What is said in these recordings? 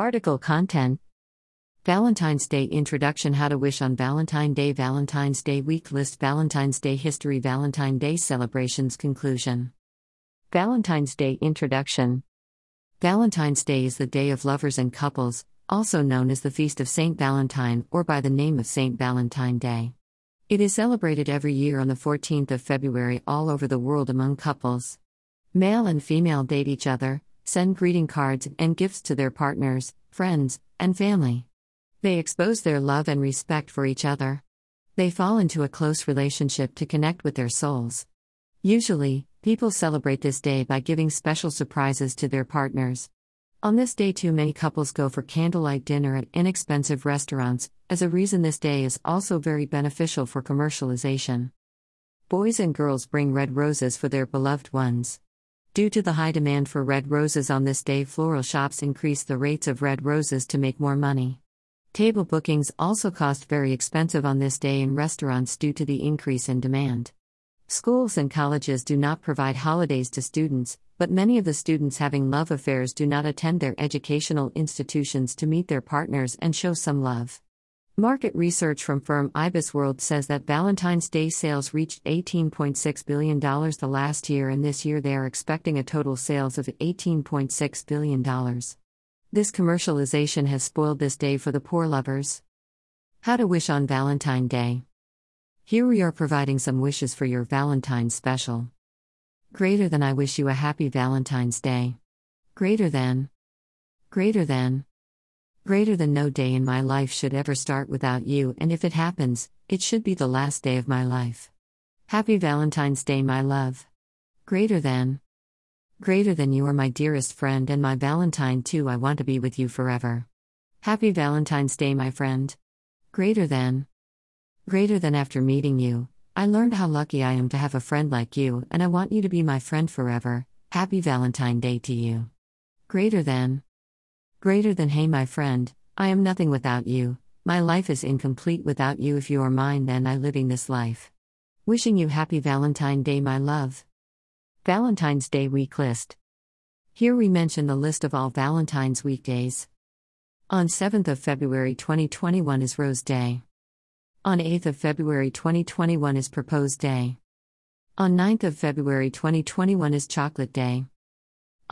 Article content Valentine's Day Introduction How to Wish on Valentine Day Valentine's Day Week List Valentine's Day History Valentine Day Celebrations Conclusion Valentine's Day Introduction Valentine's Day is the day of lovers and couples, also known as the Feast of Saint Valentine or by the name of Saint Valentine Day. It is celebrated every year on the 14th of February all over the world among couples. Male and female date each other, send greeting cards and gifts to their partners, friends, and family. They expose their love and respect for each other. They fall into a close relationship to connect with their souls. Usually, people celebrate this day by giving special surprises to their partners. On this day, too many couples go for candlelight dinner at inexpensive restaurants, as a reason this day is also very beneficial for commercialization. Boys and girls bring red roses for their beloved ones. Due to the high demand for red roses on this day, floral shops increase the rates of red roses to make more money. Table bookings also cost very expensive on this day in restaurants due to the increase in demand. Schools and colleges do not provide holidays to students, but many of the students having love affairs do not attend their educational institutions to meet their partners and show some love. Market research from firm IBISWorld says that Valentine's Day sales reached $18.6 billion the last year, and this year they are expecting a total sales of $18.6 billion. This commercialization has spoiled this day for the poor lovers. How to wish on Valentine Day. Here we are providing some wishes for your Valentine's special. Greater than I wish you a happy Valentine's Day. Greater than. Greater than. Greater than no day in my life should ever start without you, and if it happens, it should be the last day of my life. Happy Valentine's Day, my love. Greater than. Greater than you are my dearest friend and my Valentine too, I want to be with you forever. Happy Valentine's Day, my friend. Greater than. Greater than after meeting you, I learned how lucky I am to have a friend like you, and I want you to be my friend forever. Happy Valentine Day to you. Greater than. Greater than, hey, my friend, I am nothing without you. My life is incomplete without you. If you are mine, then I living this life. Wishing you happy Valentine Day, my love. Valentine's Day Week List. Here we mention the list of all Valentine's weekdays. On 7th of February 2021 is Rose Day. On 8th of February 2021 is Propose Day. On 9th of February 2021 is Chocolate Day.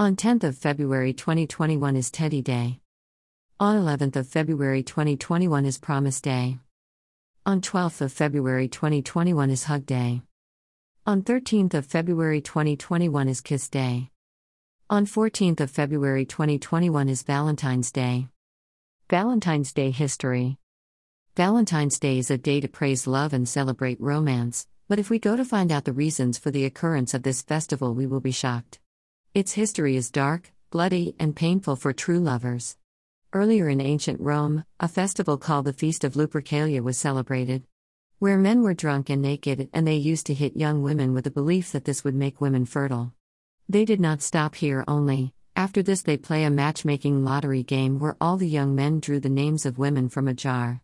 On 10th of February 2021 is Teddy Day. On 11th of February 2021 is Promise Day. On 12th of February 2021 is Hug Day. On 13th of February 2021 is Kiss Day. On 14th of February 2021 is Valentine's Day. Valentine's Day history. Valentine's Day is a day to praise love and celebrate romance, but if we go to find out the reasons for the occurrence of this festival, we will be shocked. Its history is dark, bloody, and painful for true lovers. Earlier in ancient Rome, a festival called the Feast of Lupercalia was celebrated where men were drunk and naked, and they used to hit young women with the belief that this would make women fertile. They did not stop here only. After this, they play a matchmaking lottery game where all the young men drew the names of women from a jar.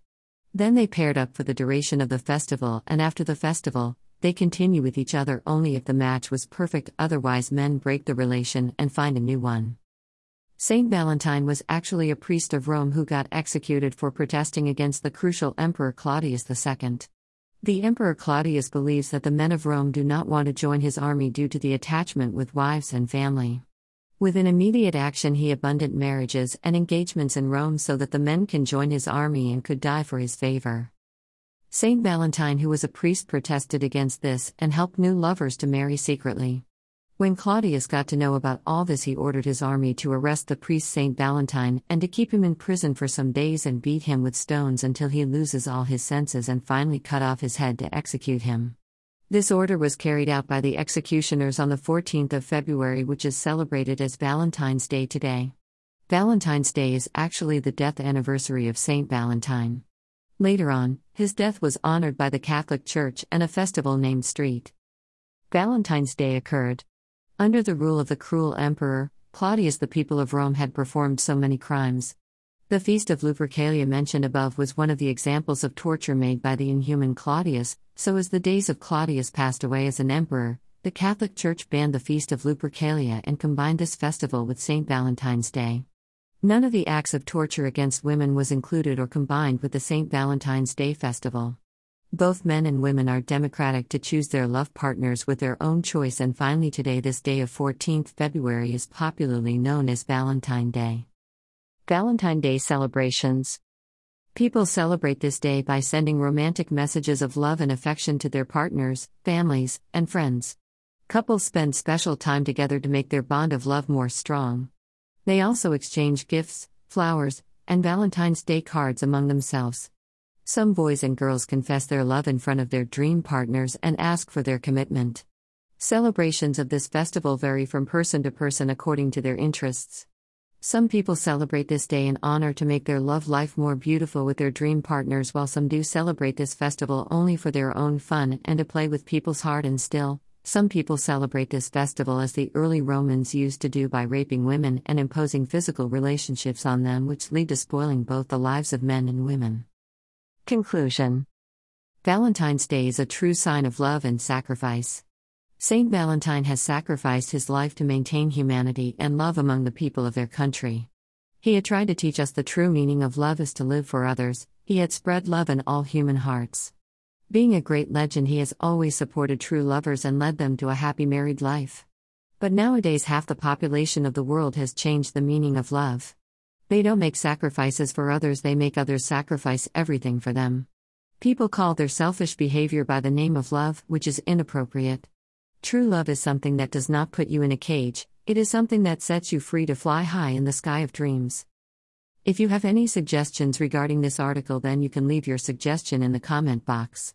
Then they paired up for the duration of the festival, and after the festival, they continue with each other only if the match was perfect, otherwise, men break the relation and find a new one. Saint Valentine was actually a priest of Rome who got executed for protesting against the crucial Emperor Claudius II. The Emperor Claudius believes that the men of Rome do not want to join his army due to the attachment with wives and family. With an immediate action, he abundant marriages and engagements in Rome so that the men can join his army and could die for his favor. Saint Valentine, who was a priest, protested against this and helped new lovers to marry secretly. When Claudius got to know about all this, he ordered his army to arrest the priest Saint Valentine and to keep him in prison for some days and beat him with stones until he loses all his senses and finally cut off his head to execute him. This order was carried out by the executioners on the 14th of February, which is celebrated as Valentine's Day today. Valentine's Day is actually the death anniversary of Saint Valentine. Later on, his death was honored by the Catholic Church and a festival named Street. Valentine's Day occurred. Under the rule of the cruel emperor, Claudius, the people of Rome had performed so many crimes. The feast of Lupercalia mentioned above was one of the examples of torture made by the inhuman Claudius, so as the days of Claudius passed away as an emperor, the Catholic Church banned the feast of Lupercalia and combined this festival with St. Valentine's Day. None of the acts of torture against women was included or combined with the St. Valentine's Day festival. Both men and women are democratic to choose their love partners with their own choice, and finally, today, this day of 14th February is popularly known as Valentine Day. Valentine Day celebrations. People celebrate this day by sending romantic messages of love and affection to their partners, families, and friends. Couples spend special time together to make their bond of love more strong. They also exchange gifts, flowers, and Valentine's Day cards among themselves. Some boys and girls confess their love in front of their dream partners and ask for their commitment. Celebrations of this festival vary from person to person according to their interests. Some people celebrate this day in honor to make their love life more beautiful with their dream partners, while some do celebrate this festival only for their own fun and to play with people's heart and still, some people celebrate this festival as the early Romans used to do by raping women and imposing physical relationships on them, which lead to spoiling both the lives of men and women. Conclusion Valentine's Day is a true sign of love and sacrifice. Saint Valentine has sacrificed his life to maintain humanity and love among the people of their country. He had tried to teach us the true meaning of love is to live for others, he had spread love in all human hearts. Being a great legend, he has always supported true lovers and led them to a happy married life. But nowadays, half the population of the world has changed the meaning of love. They don't make sacrifices for others, they make others sacrifice everything for them. People call their selfish behavior by the name of love, which is inappropriate. True love is something that does not put you in a cage, it is something that sets you free to fly high in the sky of dreams. If you have any suggestions regarding this article, then you can leave your suggestion in the comment box.